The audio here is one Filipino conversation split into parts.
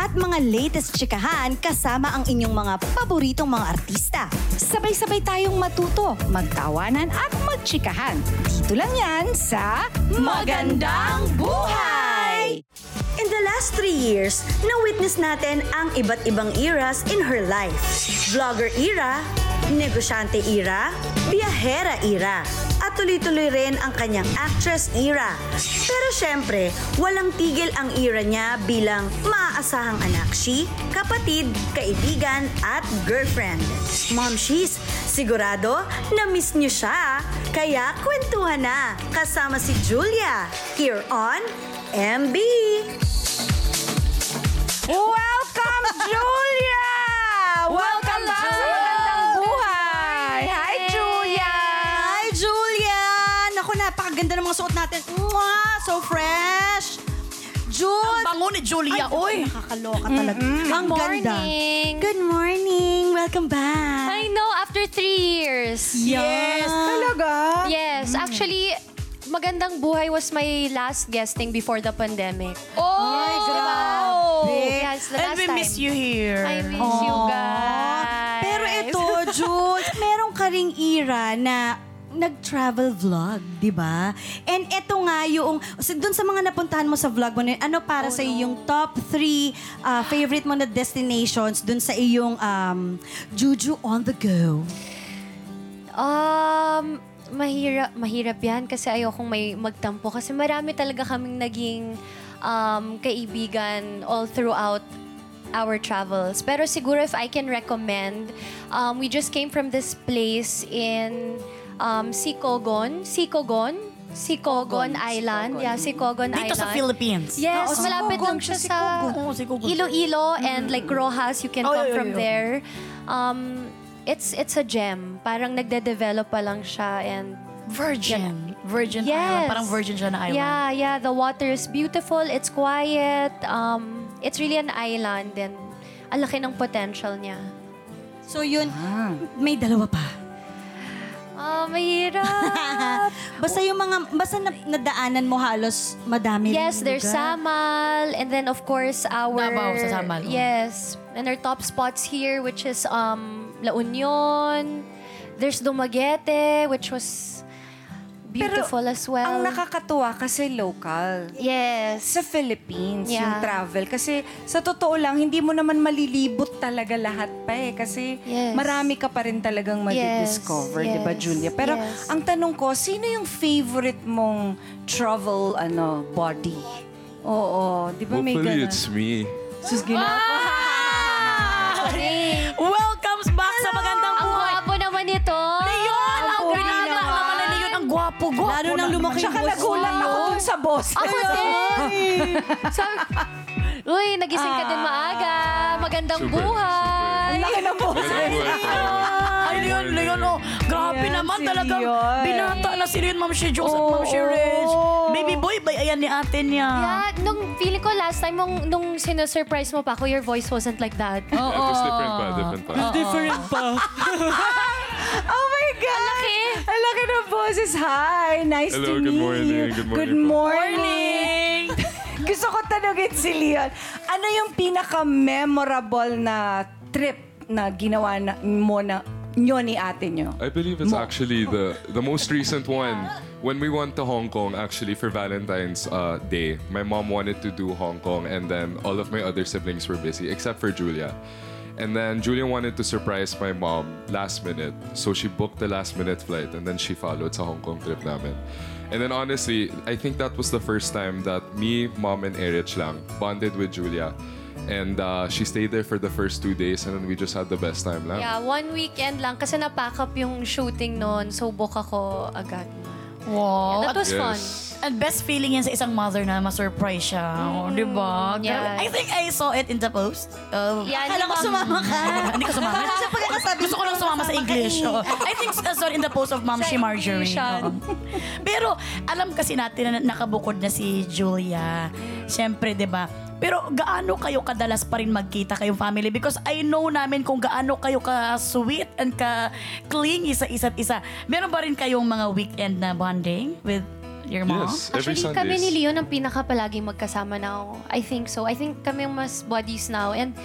At mga latest chikahan kasama ang inyong mga paboritong mga artista. Sabay-sabay tayong matuto, magtawanan at magchikahan. Dito lang yan sa Magandang Buhay! In the last three years, na-witness natin ang iba't ibang eras in her life. Vlogger era, negosyante era, biyahera era, at tuloy-tuloy rin ang kanyang actress era. Pero syempre, walang tigil ang era niya bilang maaasahang anakshi, kapatid, kaibigan, at girlfriend. Mom, she's sigurado na miss niyo siya. Kaya kwentuhan na kasama si Julia here on MB. Welcome, Julia! Welcome back sa Magandang Buhay! Hi, Julia! Hi, Julia! Naku, napakaganda ng mga suot natin. Mwah! So fresh! Jul! Ang bango ni Julia, oy. Nakakaloka talaga. Ang ganda. morning. Good morning! Welcome back! I know, after three years. Yes! Talaga? Yes, actually, Magandang Buhay was my last guesting before the pandemic. Oh, Ay, grabe! Yes, the And last we time. miss you here. I miss you guys. Pero ito, Jules, meron ka ring era na nag-travel vlog, di ba? And ito nga yung, so dun sa mga napuntahan mo sa vlog mo ano para sa yung top three uh, favorite mo na destinations dun sa iyong um, Juju on the go? Um, mahirap, mahirap yan kasi ayokong may magtampo. Kasi marami talaga kaming naging um, kaibigan all throughout our travels. Pero siguro if I can recommend, um, we just came from this place in um, Sikogon. Sikogon? Sikogon Island. Yeah, Sikogon Dito Island. sa Philippines. Yes, Oo, malapit Sikogon, lang siya sa sa Oo, Sikogon. Iloilo and like Rojas. You can Oh, come yeah, yeah, from yeah. there. Um, it's it's a gem. Parang nagde-develop pa lang siya and Virgin. Virgin Yes. Island. Parang virgin siya na island. Yeah, yeah. The water is beautiful. It's quiet. Um, it's really an island and ang laki ng potential niya. So yun, may dalawa pa. Ah, mahirap. Basta yung mga, basta na, nadaanan mo halos madami yes, ring there's lugar. Samal and then of course our Davao sa Samal, oh. Yes. And our top spots here which is um La Union. There's Dumaguete which was beautiful as well. Ang nakakatuwa kasi local. yes. Sa Philippines, yung Yeah. travel. Kasi sa totoo lang, hindi mo naman malilibot talaga lahat pa eh. Kasi Yes. marami ka pa rin talagang madidiscover, Yes, di ba Julia? Pero yes. ang tanong ko, sino yung favorite mong travel ano body? Oo, di ba may Hopefully ganun? it's me. Sus, ginapa. Nang na- lumaki Tsaka yung voice nagulat mo. ako dun sa boss. Ako din. Sabi, Uy, nagising ka din maaga. Magandang Super, buhay. Ang laki ng boss. Po. Leon, Leon, oh. Grabe Ayan, naman si talagang Leon. binata na si Leon, Ma'am si Jules at Oo. Ma'am si Rich. Baby boy, ba ayan ni ate niya? Yeah, nung feeling ko last time, nung, nung sinusurprise mo pa ako, your voice wasn't like that. It was different pa, different pa. Different pa. Oh my God! laki. Ang laki ng boses. Hi! Nice Hello, to good meet morning. you. Good morning Good po. morning. Gusto ko tanungin si Leon, ano yung pinaka-memorable na trip na ginawa na, mo na nyo ni ate nyo? I believe it's actually the the most recent one. When we went to Hong Kong, actually for Valentine's uh, Day, my mom wanted to do Hong Kong, and then all of my other siblings were busy except for Julia. And then Julia wanted to surprise my mom last minute, so she booked the last minute flight, and then she followed sa Hong Kong trip namin. And then honestly, I think that was the first time that me, mom, and Erich lang bonded with Julia. And uh, she stayed there for the first two days, and then we just had the best time lang. Yeah, one weekend lang kasi napack up yung shooting noon. So, book ako agad. Wow. That was fun. Yes. And best feeling yan sa isang mother na ma-surprise siya. Oh, di ba? yeah. I think I saw it in the post. Uh, Yeah, Akala ko sumama ka. hindi ko sumama. Sa pagkakasabi Gusto ko lang sumama sa English. Oo. I think uh, sorry in the post of Ma'am Sa Shi Marjorie. English, Oo. Pero alam kasi natin na nakabukod na si Julia. Siyempre, 'di ba? Pero gaano kayo kadalas pa rin magkita kayong family? Because I know namin kung gaano kayo ka-sweet and ka-clingy sa isa't isa. Meron ba rin kayong mga weekend na bonding with your mom? Yes, every Actually, Sundays. kami ni Leon ang pinaka palaging magkasama now. I think so. I think kami ang mas buddies now. And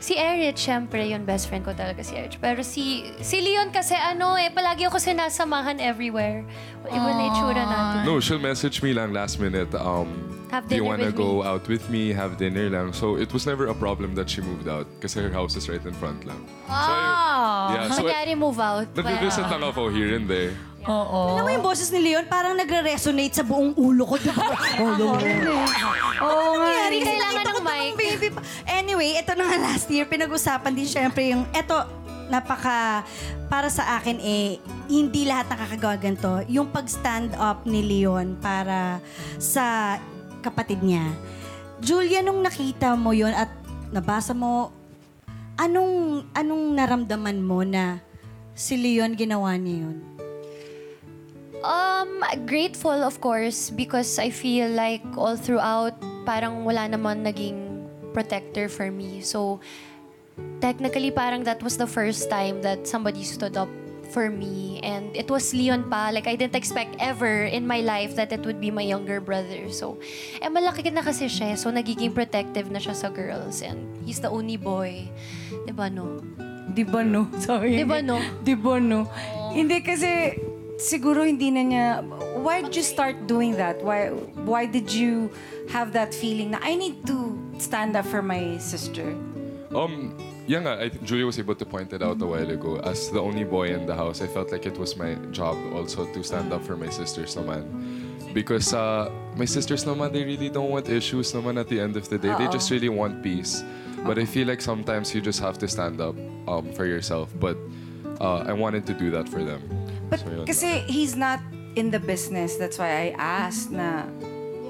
si Erich, syempre, yun best friend ko talaga si Erich. Pero si si Leon kasi ano eh, palagi ako sinasamahan everywhere. Iba na itsura natin. No, she'll message me lang last minute. Um, Have do you dinner wanna with go out with me? Have dinner lang. So it was never a problem that she moved out kasi her house is right in front lang. So, yeah, so Kunyari move out. nagre-visit lang ako here and there. Oo. Alam mo yung boses ni Leon, parang nagre-resonate sa buong ulo ko. Diba? Oo, oh, nga. Hindi Kasi kailangan nakita ng ko to mic. baby pa. Anyway, ito na nga last year, pinag-usapan din syempre yung, eto, napaka, para sa akin eh, hindi lahat nakakagawa ganito. Yung pag-stand up ni Leon para sa kapatid niya. Julia, nung nakita mo yon at nabasa mo, anong, anong naramdaman mo na si Leon ginawa niya yun? Um, grateful of course because I feel like all throughout parang wala naman naging protector for me. So technically parang that was the first time that somebody stood up for me and it was Leon pa like I didn't expect ever in my life that it would be my younger brother so eh malaki na kasi siya so nagiging protective na siya sa girls and he's the only boy 'di ba no Di ba no? Sorry. Di ba no? Di ba no? Hindi kasi siguro hindi na niya why did you start doing that? Why why did you have that feeling na I need to stand up for my sister? Um, yeah nga, I think Julia was able to point it out a while ago. As the only boy in the house, I felt like it was my job also to stand up for my sisters naman. Because uh, my sisters naman, they really don't want issues naman at the end of the day. They just really want peace. But I feel like sometimes you just have to stand up um, for yourself. But uh, I wanted to do that for them. But So, yun. kasi he's not in the business. That's why I asked na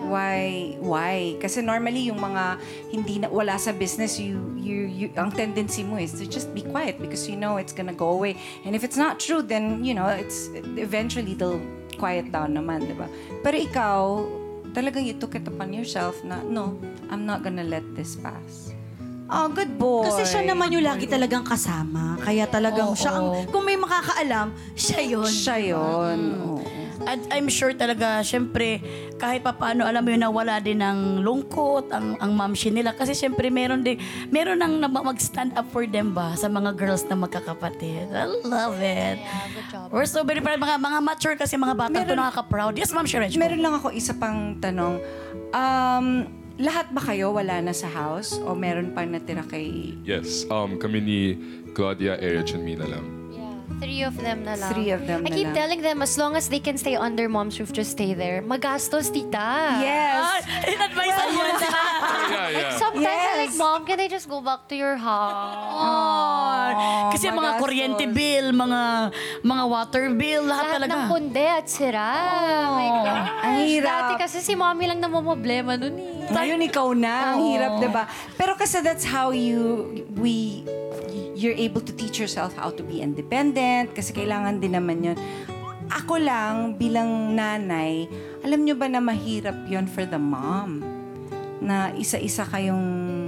why why? Kasi normally yung mga hindi na wala sa business you you, you ang tendency mo is to just be quiet because you know it's gonna go away. And if it's not true then you know it's eventually they'll quiet down naman di ba? Pero ikaw talagang you took it upon yourself na no I'm not gonna let this pass oh good boy Kasi siya naman yung lagi talagang kasama. Kaya talagang siya ang, kung may makakaalam, siya yun. siya yun Oo. At I'm sure talaga, syempre, kahit pa paano, alam mo yun, na wala din ng lungkot, ang, ang mamshi nila. Kasi syempre, meron din, meron nang na- mag-stand up for them ba sa mga girls na magkakapatid. I love it. We're so very proud. Mga, mga mature kasi mga bata to Meron- nakaka-proud. Yes, Ma'am Shirech. Meron lang ako isa pang tanong. Um, lahat ba kayo wala na sa house? O meron pa natira kay... Yes, um, kami ni Claudia, Erich, and Mina lang. Three of them na lang. Three of them I na keep lang. telling them, as long as they can stay under mom's roof, just stay there. Magastos, tita. Yes! In-advise mo na. Yeah, yeah. Sometimes I'm like, Yes. Mom, can I just go back to your house? Kasi mga magastos. kuryente bill, mga mga water bill, lahat, Lahat talaga. ng punde at sira. Oh my gosh. Ang hirap. Dati kasi si mommy lang namumblema nun eh. Ngayon ikaw na. Ang hirap, di ba? Pero kasi that's how you, we, you're able to teach yourself how to be independent. Kasi kailangan din naman yun. Ako lang, bilang nanay, alam nyo ba na mahirap yon for the mom? Na isa-isa kayong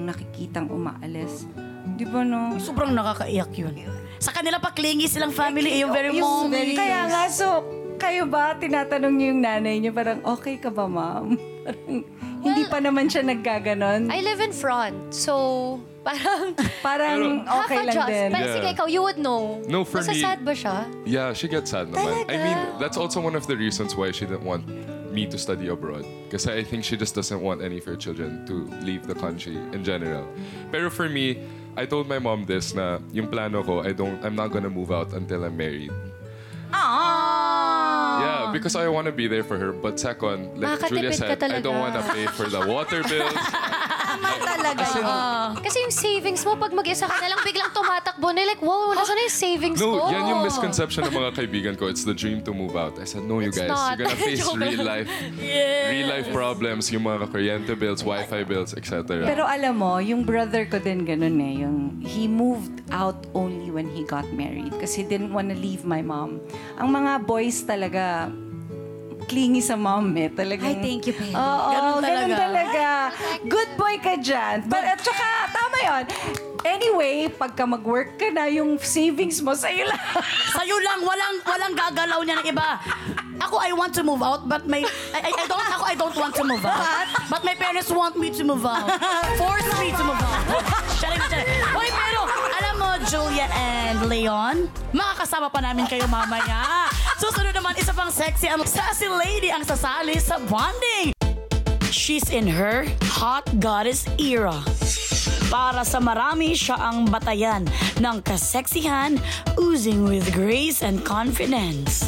nakikitang umaalis. Di ba no? Sobrang nakakaiyak yun. Sa kanila pa clingy silang family, yung very Yung- mommy. Kaya nga, so, kayo ba, tinatanong niyo yung nanay niyo, parang, okay ka ba, ma'am? Parang, hindi pa naman siya naggaganon. I live in front, so parang Parang okay lang din. Pero Yeah. sige, ikaw, you would know. No, for me- Masasad ba siya? Yeah, she gets sad naman. I mean, that's also one of the reasons why she didn't want me to study abroad. Because I think she just doesn't want any of her children to leave the country in general. Pero for me, I told my mom this na yung plano ko, I don't, I'm not gonna move out until I'm married. Yeah, because I want to be there for her. But second, like Julia Makakatipid ka said, I don't want to pay for the water bills. naman talaga yun. Kasi yung savings mo, pag mag-isa ka na lang, biglang tumatakbo na like, wow, nasa na yung savings ko? No, yan yung misconception ng mga kaibigan ko. It's the dream to move out. I said, no, you It's guys, not. you're gonna face real life, real life problems, yung mga kuryente bills, wifi bills, etc. Pero alam mo, yung brother ko din ganun eh. Yung, he moved out only when he got married kasi he didn't wanna leave my mom. Ang mga boys talaga, clingy sa mom eh. Talagang, Ay, thank you, Penny. Oo, Ganun ganun talaga. talaga. Good boy ka dyan. But at saka, tama yon. Anyway, pagka mag-work ka na, yung savings mo sa'yo lang. Sa'yo lang, walang walang gagalaw niya ng iba. Ako, I want to move out, but my... I, I, don't, ako, I don't want to move out. But my parents want me to move out. Force me to move out. Charing, charing. Hoy, pero, Julia and Leon, makakasama pa namin kayo mamaya. Susunod naman, isa pang sexy ang sassy lady ang sasali sa bonding. She's in her hot goddess era. Para sa marami, siya ang batayan ng kaseksihan, oozing with grace and confidence.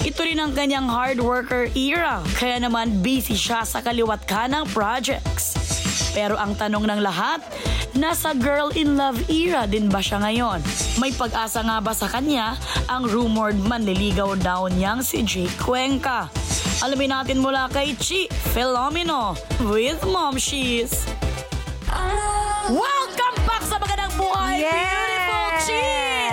Ito rin ang kanyang hard worker era, kaya naman busy siya sa kaliwat kanang projects. Pero ang tanong ng lahat, nasa girl in love era din ba siya ngayon? May pag-asa nga ba sa kanya ang rumored manliligaw daw niyang si Jake Cuenca? Alamin natin mula kay Chi Filomeno with Mom She's. Welcome back sa Magandang Buhay, Yes! Beautiful Chi!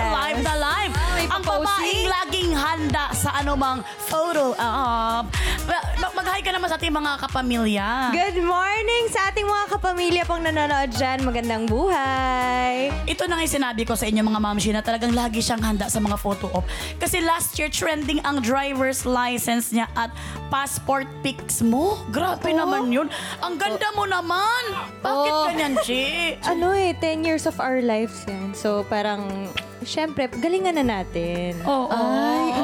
Live na live! Ang babaeng laging handa sa anumang photo op. Ma- ma- Mag-hi ka naman sa ating mga kapamilya. Good morning sa ating mga kapamilya pong nanonood dyan. Magandang buhay! Ito na nga yung sinabi ko sa inyo mga mamshi na talagang lagi siyang handa sa mga photo op. Kasi last year trending ang driver's license niya at passport pics mo. Grabe naman yun. Ang ganda mo naman. Bakit Oh. ganyan, Chi? Ano eh, 10 years of our lives yan. So parang, syempre, galingan na natin. Oo.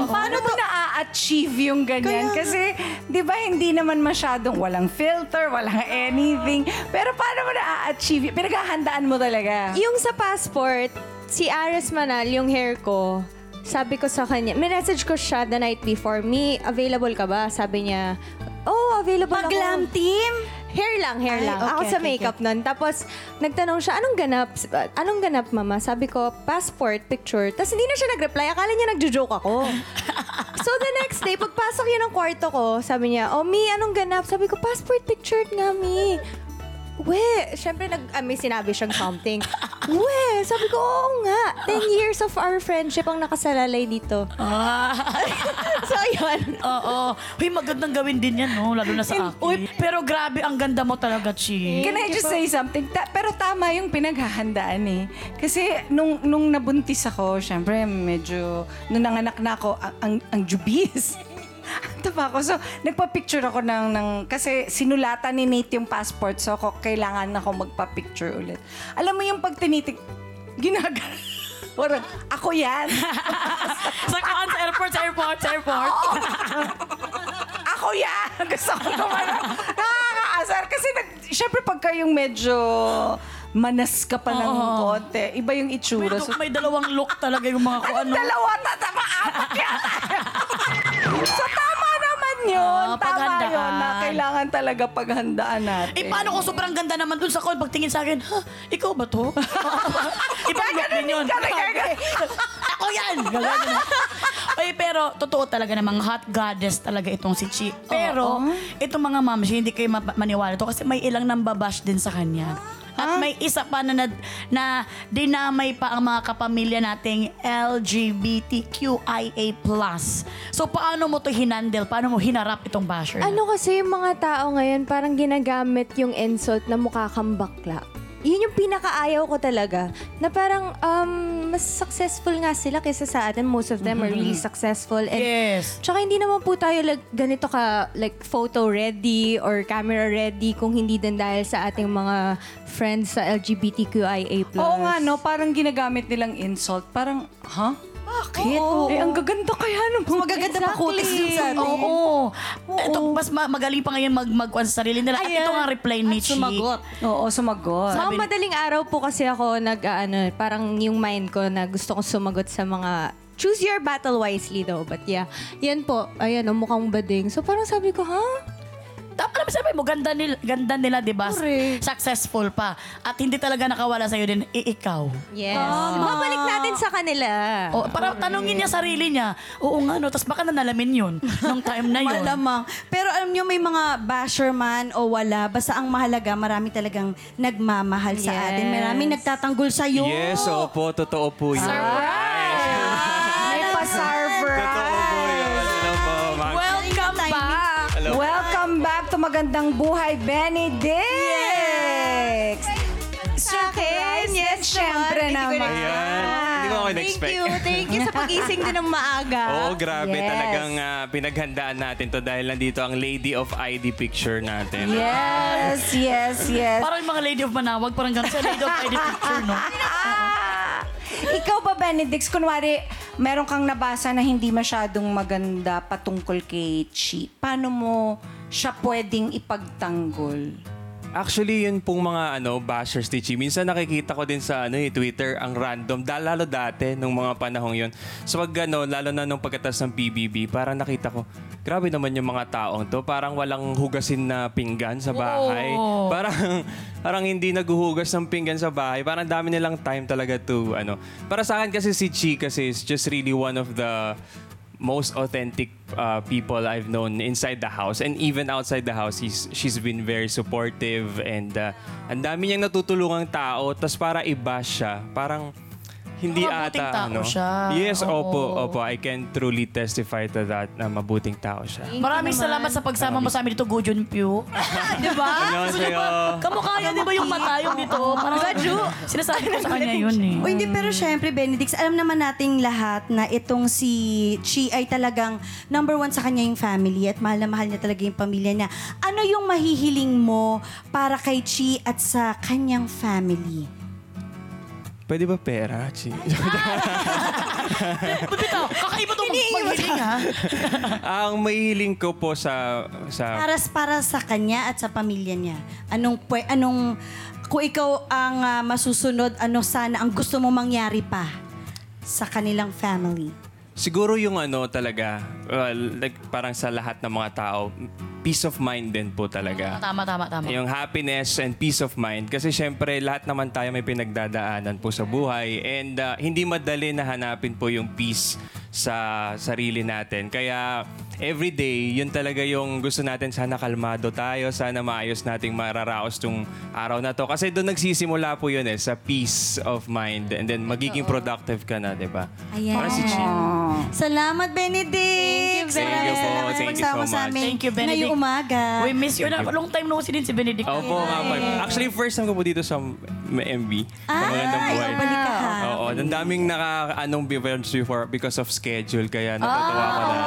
Paano mo na-achieve yung ganyan? Kasi, di ba, hindi naman masyadong walang filter, walang anything. Pero paano mo na-achieve? Pinaghahandaan mo talaga. Yung sa passport, si Ares Manal, yung hair ko, sabi ko sa kanya, may message ko siya the night before, me, available ka ba? Sabi niya, oh, available ako. Pag-glam team? Hair lang, hair Ay, lang. okay, ako sa okay, makeup nun. Tapos, nagtanong siya, anong ganap? Anong ganap, mama? Sabi ko, passport, picture. Tapos hindi na siya nag-reply. Akala niya nagjo-joke ako. so, the next day, pagpasok niya ng kwarto ko, sabi niya, oh, Mi, anong ganap? Sabi ko, passport picture nga, Mi. We, syempre nag, ah, may sinabi siyang something. We, sabi ko, oo nga. 10 years of our friendship ang nakasalalay dito. so, yun. Oo. Huy, magandang gawin din yan, no? Lalo na sa akin. Pero grabe, ang ganda mo talaga, Chi. Can I just say something? Ta- pero tama yung pinaghahandaan eh. Kasi nung, nung nabuntis ako, syempre medyo, nung nanganak na ako, ang, ang, ang jubis. Tama ako. So, nagpa-picture ako ng, ng, kasi sinulatan ni Nate yung passport. So, ako, kailangan ako magpa-picture ulit. Alam mo yung pag tinitik, ginagawa. Parang, ako yan. sa kaan, sa airport, sa airport, sa airport. ako yan. Gusto ko naman. Nakakaasar. Kasi, nag, syempre, pagka yung medyo manas ka pa ng Oo. konti, iba yung itsura. So, may dalawang look talaga yung mga kung ano. Dalawa, tatama, apat yata. So, tama naman yun. Ah, tama paghandaan. yun na kailangan talaga paghandaan natin. Eh, paano kung sobrang ganda naman dun sa call? Pagtingin sa akin, ha, ikaw ba to? Ibang look din yun. Ako yan! Gagawin na. Oy, pero totoo talaga namang hot goddess talaga itong si Chi. Pero, itong mga moms, hindi kayo ma- maniwala to kasi may ilang nambabash din sa kanya. At may isa pa na, na, na dinamay pa ang mga kapamilya nating LGBTQIA+. So, paano mo to hinandle? Paano mo hinarap itong basher? na? Ano kasi yung mga tao ngayon, parang ginagamit yung insult na mukha kang bakla. Yun yung pinakaayaw ko talaga. Na parang um, mas successful nga sila kaysa sa atin. Most of them are really successful. And Yes. Tsaka hindi naman po tayo like, ganito ka like photo ready or camera ready kung hindi din dahil sa ating mga friends sa LGBTQIA+. Oo nga, no? Parang ginagamit nilang insult. Parang, ha? Bakit? Eh, ang gaganda kaya nung mga Magaganda pa kutis dun sa atin. Oo. Ito, mas ma- magaling pa ngayon mag magkuhan sa sarili nila. At Ayan. ito nga reply ni Chi. Oo, sumagot. Mga madaling araw po kasi ako nag, ah, ano, parang yung mind ko na gusto kong sumagot sa mga choose your battle wisely daw. But yeah, yan po, ayan, oh, mukhang bading. So parang sabi ko, ha? Alam mo sabi mo, ganda nila, ganda nila, di ba? Successful pa. At hindi talaga nakawala sa'yo din, i- ikaw. Yes. Babalik natin sa kanila. O, para tanungin niya sarili niya, oo nga no, tapos baka nanalamin yun nung time na yun. Malamang. Pero alam nyo, may mga basher man o wala. Basta ang mahalaga, marami talagang nagmamahal sa atin. Maraming nagtatanggol sa'yo. Yes, opo, totoo po yun. May Magandang Buhay, Benedict! Sa akin, yes, ko naman. Ayan. Hindi ko ako Thank in-expect. you. Thank you sa pagising din ng maaga. Oo, grabe. Yes. Talagang ah, pinaghandaan natin to dahil nandito ang Lady of ID picture natin. Yes, yes, yes. Parang yung mga Lady of Manawag, parang gano'n sa Lady of ID picture, no? Ah! Ikaw ba, Benedict, kunwari, meron kang nabasa na hindi masyadong maganda patungkol kay Chi. Paano mo siya pwedeng ipagtanggol? Actually, yun pong mga ano, bashers ni Chi. Minsan nakikita ko din sa ano, eh, Twitter, ang random. Da- Lalo dati, nung mga panahong yun. So pag ano, lalo na nung pagkatas ng PBB, parang nakita ko, grabe naman yung mga taong to. Parang walang hugasin na pinggan sa bahay. Oo. Parang, parang hindi naghuhugas ng pinggan sa bahay. Parang dami nilang time talaga to, ano. Para sa akin kasi si Chi kasi is just really one of the most authentic uh, people I've known inside the house. And even outside the house he's, she's been very supportive and uh, ang dami niyang natutulungang tao. Tas para i-bash siya. Parang hindi Mabuting ata tao ano. siya. Yes, Oo. opo, opo. I can truly testify to that na mabuting tao siya. Maraming salamat sa pagsama mo sa amin dito, Gujun Pew. di ba? Annyeonghaseyo. Kamukha yan, di ba yung mata yung dito? Parang Sinasabi ko sa kanya yun eh. O hindi, pero syempre, Benedict, alam naman nating lahat na itong si Chi ay talagang number one sa kanya yung family at mahal na mahal niya talaga yung pamilya niya. Ano yung mahihiling mo para kay Chi at sa kanyang family? Pwede ba pera, Chi? Bibitaw, kakaiba itong maghiling ha. ang mahihiling ko po sa sa Para, para sa kanya at sa pamilya niya. Anong, pwe- anong, kung ikaw ang ah, masusunod, ano sana ang gusto mo mangyari pa sa kanilang family? Siguro yung ano talaga, well, like parang sa lahat ng mga tao, peace of mind din po talaga. Tama, tama, tama. Yung happiness and peace of mind. Kasi syempre, lahat naman tayo may pinagdadaanan po sa buhay. And uh, hindi madali na hanapin po yung peace sa sarili natin. Kaya every day, yun talaga yung gusto natin. Sana kalmado tayo. Sana maayos nating mararaos tong araw na to. Kasi doon nagsisimula po yun eh, sa peace of mind. And then magiging productive ka na, di ba? Ayan. Para si. Salamat, Benedict! Thank you po. Salamat sa Thank you pagsama so sa much. amin Thank you, Benedict. Ngayong umaga. We miss you na. Long time no si din si Benedict. Opo nga po. Actually, first time ko po dito sa MB. sa Ah, Magandang Buhay. balik ka ha. Oo, ang daming naka-anong events before because of schedule. Kaya natutuwa ko na.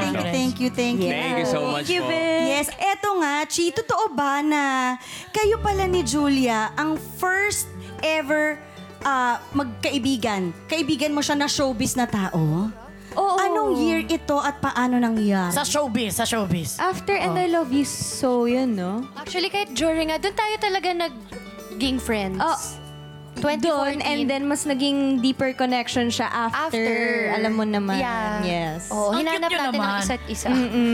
Thank you, thank you, thank you. Thank you so much po. Yes, eto nga, Chi, totoo ba na kayo pala ni Julia ang first ever ah, magkaibigan? Kaibigan mo siya na showbiz na tao? Oo. Anong year ito at paano nangyari? Sa showbiz, sa showbiz. After And I Love You So, yun, no? Actually, kahit during nga, doon tayo talaga naging friends. Oh, 2014. Doon, and then mas naging deeper connection siya after, After. alam mo naman. Yeah. Yes. Oo, Ang hinanap cute nyo natin ang naman. isa't isa.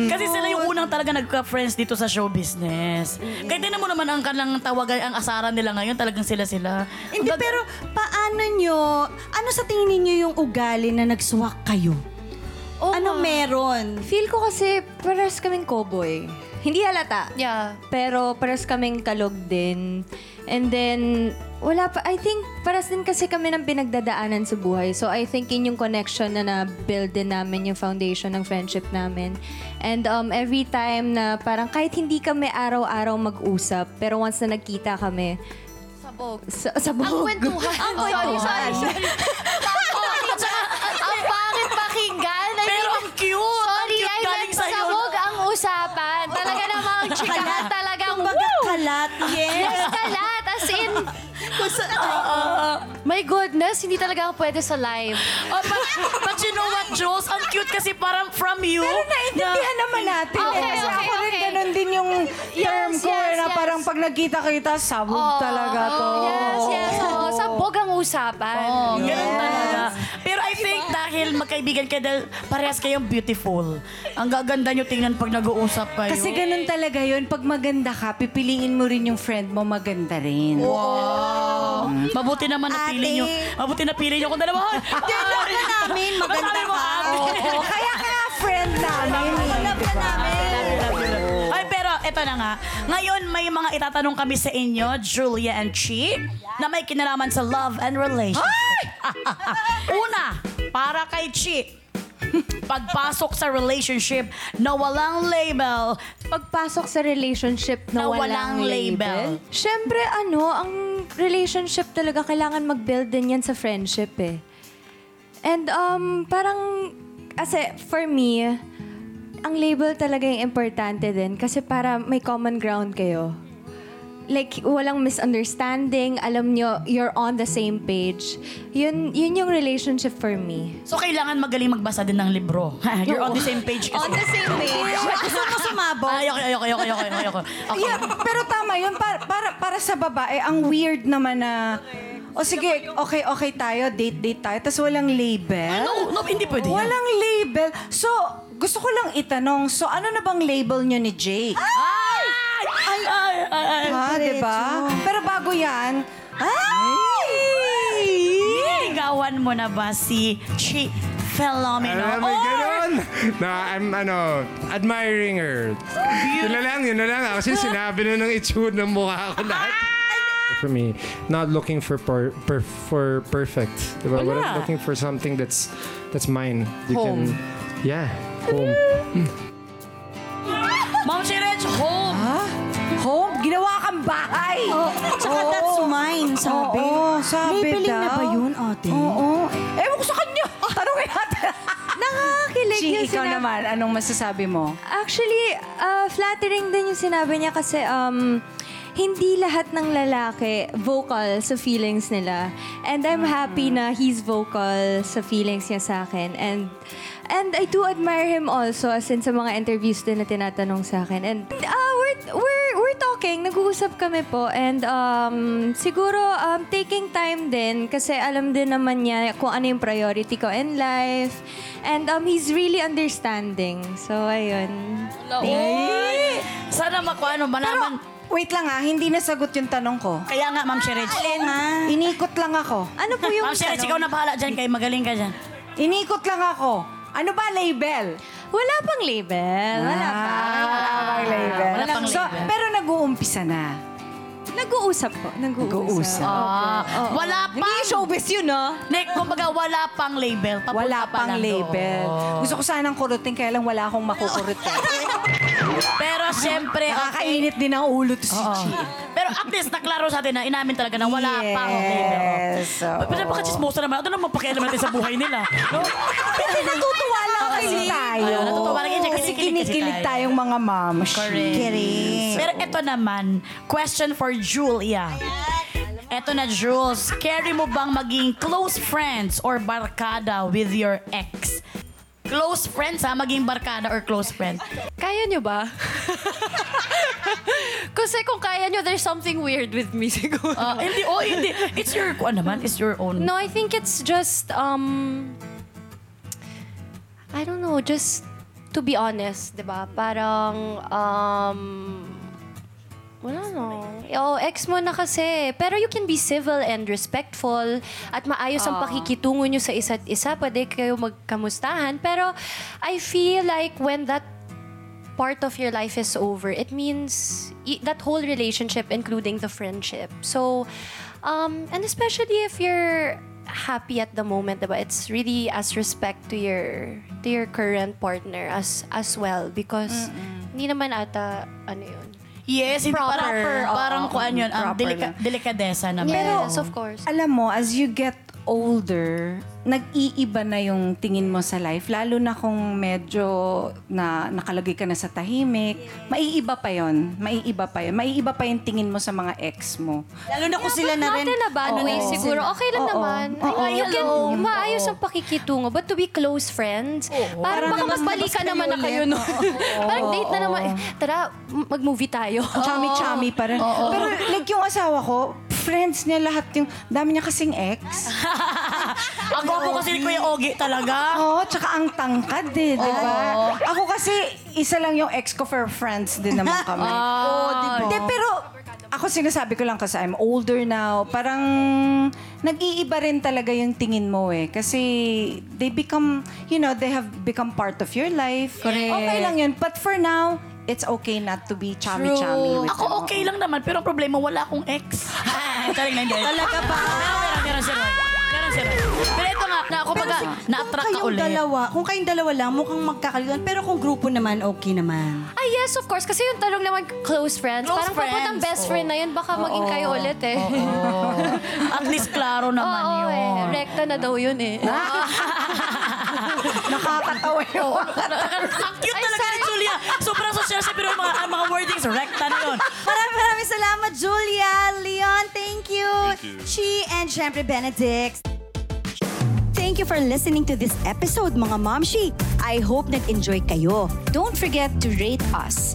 Kasi sila yung unang talaga nagka-friends dito sa show business. Kaya tinan mo naman ang kanilang tawagan, ang asaran nila ngayon, talagang sila-sila. Hindi, pero paano nyo, ano sa tingin ninyo yung ugali na nagswak kayo? Oo ano nga. meron? Feel ko kasi pares kaming cowboy. Hindi halata. Yeah. Pero pares kaming kalog din. And then, wala pa, I think, pares din kasi kami ng pinagdadaanan sa buhay. So, I think yun yung connection na na-build din namin, yung foundation ng friendship namin. And um, every time na parang kahit hindi kami araw-araw mag-usap, pero once na nagkita kami, Sabog. sa, sa Ang kwentuhan. Ang kwentuhan. Ang 这啊啊啊 my goodness, hindi talaga ako pwede sa live. Oh, but, but you know what, Jules? Ang cute kasi parang from you. Pero naiintindihan naman natin. Okay, eh. Kasi okay, ako rin okay. ganun din yung term Yes, ko eh, yes, na yes. parang pag nagkita-kita, sabog talaga to. Yes, yes. Oh, sabog ang usapan. Oh, ganun talaga. Pero I think dahil magkaibigan kayo dahil parehas kayong beautiful. Ang gaganda nyo tingnan pag nag-uusap kayo. Kasi ganun talaga yun. Pag maganda ka, pipiliin mo rin yung friend mo maganda rin. Wow! Mabuti naman napili nyo. Mabuti napili nyo kung dalawa. Love ka namin, maganda ka. ate. Oo, kaya kaya friend namin. Love ka namin. Ay, pero eto na nga. Ngayon, may mga itatanong kami sa inyo, Julia and Chi, na may kinalaman sa love and relationship. Una, para kay Chi. Pagpasok sa relationship na walang label, Pagpasok sa relationship na, Na walang walang, label. label. Siyempre, ano, ang relationship talaga kailangan mag-build din yan sa friendship eh. And um, parang, kasi for me, ang label talaga yung importante din kasi para may common ground kayo. Like, walang misunderstanding, alam nyo, you're on the same page. Yun, yun yung relationship for me. so kailangan magaling magbasa din ng libro. You're on the same page kasi. On the same page. Gusto mo sumabog? Ay, ayoko, ayoko, ayoko, ayoko, ayoko. Okay. Yeah, pero tama yun. Para, para, para sa babae, ang weird naman na... O sige, okay, okay tayo, date-date tayo, tapos walang label. No, no, hindi pwede yan. Walang label. So, gusto ko lang itanong, so ano na bang label nyo ni Jake? Ay! Ay! ay. Ha, di ba? Pero bago yan, ay! Niligawan mo na ba si Chi Philomeno? Alam mo, ganun. Na, I'm, ano, admiring her. Yun na lang, yun na lang. Kasi sinabi na ng itsura ng mukha ko lahat. For me, not looking for per, per, for perfect. Diba? But Wala. I'm looking for something that's that's mine. You Home. can, yeah, home. Ma'am Chirech, home! Home? Bahay! Tsaka Oo. that's mine, sabi. Oo, sabi May daw. na ba yun, ate? Oo. Ewan ko sa kanya. Tanungin natin. Nakakakilig Chi, yung ikaw sinabi- naman, anong masasabi mo? Actually, uh, flattering din yung sinabi niya kasi um, hindi lahat ng lalaki vocal sa feelings nila. And I'm happy na he's vocal sa feelings niya sa akin. And and I do admire him also as in sa mga interviews din na tinatanong sa akin. And uh, we're, we're, we're talking, nag-uusap kami po. And um, siguro um, taking time din kasi alam din naman niya kung ano yung priority ko in life. And um, he's really understanding. So, ayun. Oy! Sana makuha, ano, malaman. Wait lang ha, hindi nasagot yung tanong ko. Kaya nga, Ma'am Chirech. Inikot lang ako. Ano po yung Ma'am Chirech, ikaw na bahala dyan kay magaling ka dyan. Inikot lang ako. Ano ba label? Wala pang label. Wala pa. Wala pang label. Wala pang So, label. pero nag-uumpisa na. Nag-uusap po. Nag-uusap. Nag-uusap. Ah, wala pang... Hindi showbiz yun, no? Nick, kumbaga wala pang label. Papunta Wala pa pang lang label. doon. Gusto ko sanang kurutin, kaya lang wala akong makukurut. eh. Pero siyempre, okay. Nakakainit din ang ulo to si Oo. Chi. Pero at least naklaro sa atin na inamin talaga na wala Yes, pang label. oo. Pero napaka-chismosa naman. Ano naman pakialam natin sa buhay nila? No? Kasi natutuwa lang kasi kinikilig tayo. tayong mga moms. Correct. Pero ito naman, question for Julia. Eto na, Jules. Carry mo bang maging close friends or barkada with your ex? Close friends ha? Maging barkada or close friend? Kaya nyo ba? Kasi kung kaya nyo, there's something weird with me siguro. Ah, hindi, oh, hindi. It's your, ano naman, it's your own. No, I think it's just, um, I don't know, just to be honest, di ba? Parang, um, wala no. Oh, ex mo na kasi. Pero you can be civil and respectful at maayos ang pakikitungo nyo sa isa't isa. Pwede kayo magkamustahan. Pero I feel like when that part of your life is over, it means i- that whole relationship, including the friendship. So, um, and especially if you're happy at the moment, diba? It's really as respect to your to your current partner as as well because hindi naman ata ano yun. Yes, hindi Proper. parang, Oo, parang oo, kung ano yun, ang proper delika, delikadesa naman. yes, of course. Alam mo, as you get older, nag-iiba na yung tingin mo sa life. Lalo na kung medyo na nakalagay ka na sa tahimik. Maiiba pa yon Maiiba pa yon Maiiba pa yung tingin mo sa mga ex mo. Lalo na kung sila na rin. Not in a bad way Oo. siguro. Okay lang Oo. naman. Oo. Ay, you can, Oo. maayos ang pakikitungo. But to be close friends, parang baka naman magbalikan mas naman na kayo. kayo No? parang date na naman. Eh, Tara, mag-movie tayo. Chami-chami pa rin. Pero like yung asawa ko, friends niya lahat yung, dami niya kasing ex. Ang gwapo kasi ni Kuya Ogie talaga. Oo, tsaka ang tangkad eh, di ba? Ako kasi, isa lang yung ex ko for friends din naman kami. Oo, di ba? Hindi, pero ako sinasabi ko lang kasi I'm older now. Parang nag-iiba rin talaga yung tingin mo eh. Kasi they become, you know, they have become part of your life. Correct. Okay lang yun. But for now, it's okay not to be chummy-chummy with them. Ako okay lang naman, pero ang problema, wala akong ex. Tarik na hindi. Talaga ba? Meron, meron, meron si Roy. Meron si Roy. Pero ito nga, na, kumbaga, na-attract ka kayong ulit. dalawa, kung kayong dalawa lang, mukhang magkakalitan. Pero kung grupo naman, okay naman. Ah, yes, of course. Kasi yung tanong naman, close friends. Close Parang papuntang friends, best oo. friend na yun, baka maging kayo ulit eh. At least klaro naman Oo, yun. eh. Rekta na daw yun eh. Nakakatawa yun. Ang cute talaga ni Julia. Sobrang social siya, pero ang mga, ang mga wordings, recta na yun. Maraming maraming salamat, Julia, Leon, thank you. Chi, and syempre Benedict. Thank you for listening to this episode, mga Momshi. I hope nag-enjoy kayo. Don't forget to rate us.